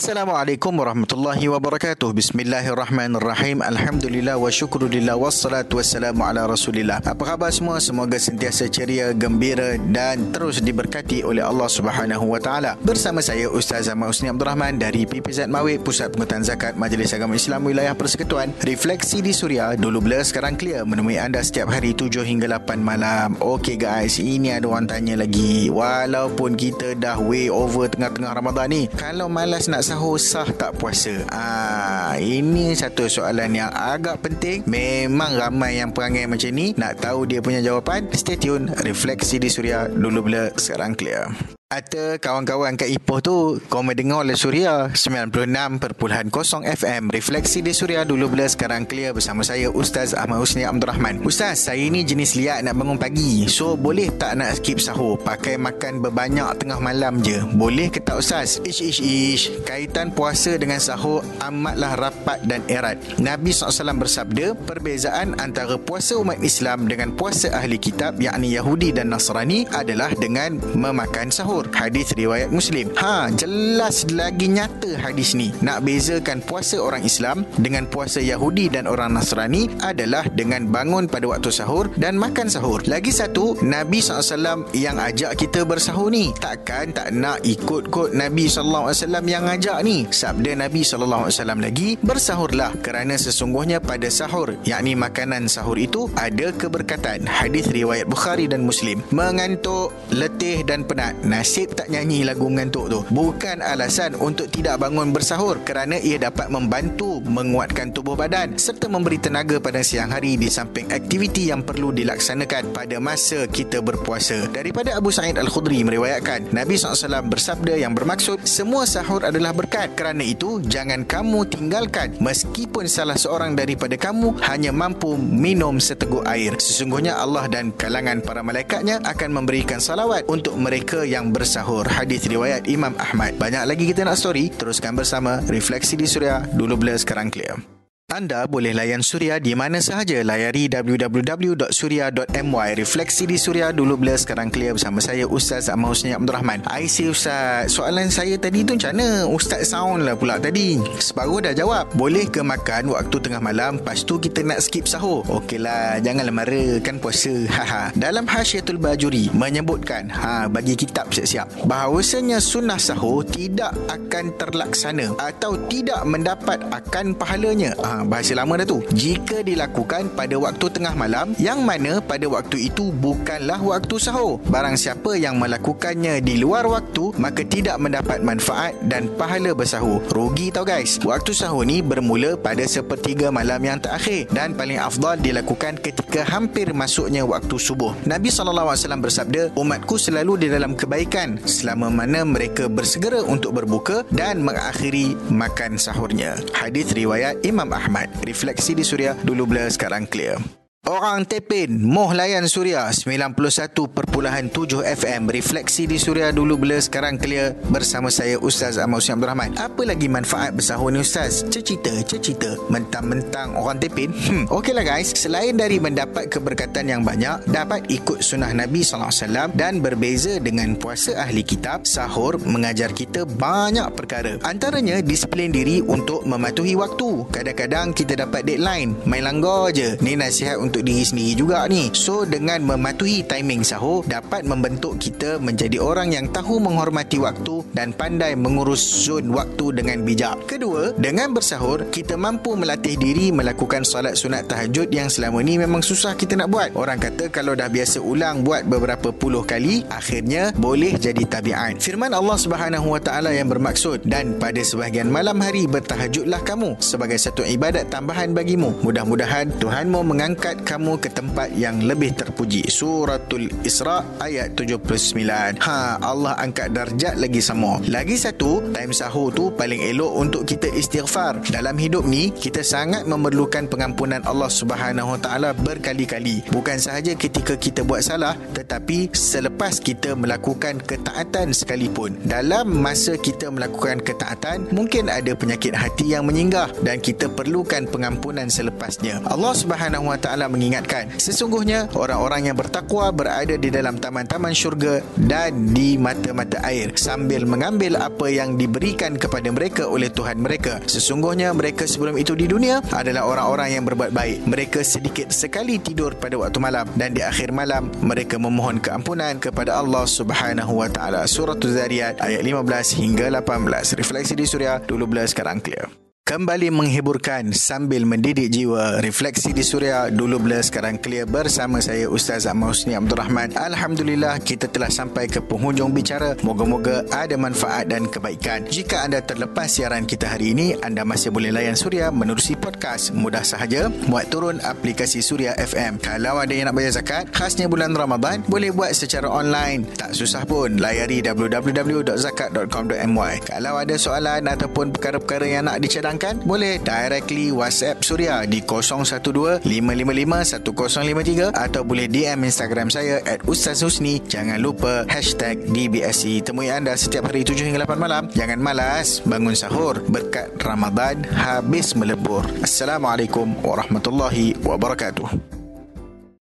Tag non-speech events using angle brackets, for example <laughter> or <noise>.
Assalamualaikum warahmatullahi wabarakatuh. Bismillahirrahmanirrahim. Alhamdulillah wa syukrulillah wassalatu wassalamu ala Rasulillah. Apa khabar semua? Semoga sentiasa ceria, gembira dan terus diberkati oleh Allah Subhanahu wa taala. Bersama saya Ustaz Ahmad Husni Abdul Rahman dari PPZ Mawid Pusat Pengurutan Zakat Majlis Agama Islam Wilayah Persekutuan. Refleksi di Suria dulu blur sekarang clear menemui anda setiap hari 7 hingga 8 malam. Okey guys, ini ada orang tanya lagi. Walaupun kita dah way over tengah-tengah Ramadan ni, kalau malas nak sahur sah tak puasa? Ah, ini satu soalan yang agak penting. Memang ramai yang perangai macam ni. Nak tahu dia punya jawapan? Stay tune. Refleksi di Suria dulu bila sekarang clear. Atau kawan-kawan kat Ipoh tu Kau mendengar oleh Suria 96.0 FM Refleksi di Suria dulu bila sekarang clear Bersama saya Ustaz Ahmad Husni Abdul Rahman Ustaz, saya ni jenis liat nak bangun pagi. So boleh tak nak skip sahur? Pakai makan berbanyak tengah malam je. Boleh ke tak Ustaz? Ish ish ish. Kaitan puasa dengan sahur amatlah rapat dan erat. Nabi SAW bersabda Perbezaan antara puasa umat Islam dengan puasa ahli kitab Yakni Yahudi dan Nasrani Adalah dengan memakan sahur sahur hadis riwayat muslim. Ha jelas lagi nyata hadis ni. Nak bezakan puasa orang Islam dengan puasa Yahudi dan orang Nasrani adalah dengan bangun pada waktu sahur dan makan sahur. Lagi satu Nabi SAW yang ajak kita bersahur ni. Takkan tak nak ikut kod Nabi SAW yang ajak ni. Sabda Nabi SAW lagi bersahurlah kerana sesungguhnya pada sahur yakni makanan sahur itu ada keberkatan. Hadis riwayat Bukhari dan Muslim. Mengantuk letih dan penat. Nasi nasib tak nyanyi lagu mengantuk tu. Bukan alasan untuk tidak bangun bersahur kerana ia dapat membantu menguatkan tubuh badan serta memberi tenaga pada siang hari di samping aktiviti yang perlu dilaksanakan pada masa kita berpuasa. Daripada Abu Sa'id Al-Khudri meriwayatkan Nabi SAW bersabda yang bermaksud semua sahur adalah berkat. Kerana itu jangan kamu tinggalkan. Meskipun salah seorang daripada kamu hanya mampu minum seteguk air sesungguhnya Allah dan kalangan para malaikatnya akan memberikan salawat untuk mereka yang bersahur. Hadis riwayat Imam Ahmad. Banyak lagi kita nak story teruskan bersama refleksi di suria dulu blur sekarang clear anda boleh layan Suria di mana sahaja. Layari www.suria.my. Refleksi di Suria dulu bila sekarang clear bersama saya Ustaz Ahmad Husni Abdul Rahman. IC Ustaz, soalan saya tadi tu macam mana? Ustaz sound lah pula tadi. Separuh dah jawab. Boleh ke makan waktu tengah malam lepas tu kita nak skip sahur? Okeylah, janganlah marah kan puasa. <laughs> Haha. Dalam Hasyiatul Bajuri menyebutkan, ha bagi kitab siap-siap, bahawasanya sunnah sahur tidak akan terlaksana atau tidak mendapat akan pahalanya. Ha, bahasa lama dah tu. Jika dilakukan pada waktu tengah malam yang mana pada waktu itu bukanlah waktu sahur. Barang siapa yang melakukannya di luar waktu maka tidak mendapat manfaat dan pahala bersahur. Rugi tau guys. Waktu sahur ni bermula pada sepertiga malam yang terakhir dan paling afdal dilakukan ketika hampir masuknya waktu subuh. Nabi SAW bersabda, umatku selalu di dalam kebaikan selama mana mereka bersegera untuk berbuka dan mengakhiri makan sahurnya. Hadis riwayat Imam Ahmad. Ahmad. Refleksi di Suria dulu blur sekarang clear. Orang Tepin, Moh Layan Suria 91.7 FM Refleksi di Suria dulu bila sekarang clear Bersama saya Ustaz Ahmad Hussein Abdul Rahman Apa lagi manfaat bersahur ni Ustaz? Cerita, cerita Mentang-mentang orang Tepin. Hmm, Okeylah guys. Selain dari mendapat keberkatan yang banyak Dapat ikut sunnah Nabi SAW Dan berbeza dengan puasa ahli kitab Sahur mengajar kita banyak perkara. Antaranya disiplin diri untuk mematuhi waktu. Kadang-kadang kita dapat deadline Main langgar je. Ni nasihat untuk untuk diri sendiri juga ni. So dengan mematuhi timing sahur dapat membentuk kita menjadi orang yang tahu menghormati waktu dan pandai mengurus zon waktu dengan bijak. Kedua, dengan bersahur kita mampu melatih diri melakukan solat sunat tahajud yang selama ni memang susah kita nak buat. Orang kata kalau dah biasa ulang buat beberapa puluh kali, akhirnya boleh jadi tabiat. Firman Allah Subhanahu Wa Taala yang bermaksud dan pada sebahagian malam hari bertahajudlah kamu sebagai satu ibadat tambahan bagimu. Mudah-mudahan Tuhanmu mengangkat kamu ke tempat yang lebih terpuji. Suratul Isra ayat 79. Ha, Allah angkat darjat lagi sama. Lagi satu, time sahur tu paling elok untuk kita istighfar. Dalam hidup ni, kita sangat memerlukan pengampunan Allah Subhanahu Taala berkali-kali. Bukan sahaja ketika kita buat salah, tetapi selepas kita melakukan ketaatan sekalipun. Dalam masa kita melakukan ketaatan, mungkin ada penyakit hati yang menyinggah dan kita perlukan pengampunan selepasnya. Allah Subhanahu Wa Taala mengingatkan. Sesungguhnya orang-orang yang bertakwa berada di dalam taman-taman syurga dan di mata-mata air sambil mengambil apa yang diberikan kepada mereka oleh Tuhan mereka. Sesungguhnya mereka sebelum itu di dunia adalah orang-orang yang berbuat baik. Mereka sedikit sekali tidur pada waktu malam dan di akhir malam mereka memohon keampunan kepada Allah Subhanahu wa taala. Surah Az-Zariyat ayat 15 hingga 18 refleksi di suria dulu blur sekarang clear kembali menghiburkan sambil mendidik jiwa. Refleksi di Suria dulu blur sekarang clear bersama saya Ustaz Ahmad Husni Abdul Rahman. Alhamdulillah kita telah sampai ke penghujung bicara. Moga-moga ada manfaat dan kebaikan. Jika anda terlepas siaran kita hari ini, anda masih boleh layan Suria menerusi podcast. Mudah sahaja buat turun aplikasi Suria FM. Kalau ada yang nak bayar zakat, khasnya bulan Ramadan, boleh buat secara online. Tak susah pun. Layari www.zakat.com.my. Kalau ada soalan ataupun perkara-perkara yang nak dicadangkan bincangkan boleh directly WhatsApp Suria di 012-555-1053 atau boleh DM Instagram saya at Ustaz Husni. Jangan lupa hashtag DBSC temui anda setiap hari 7 hingga 8 malam. Jangan malas bangun sahur. Berkat Ramadan habis melebur. Assalamualaikum warahmatullahi wabarakatuh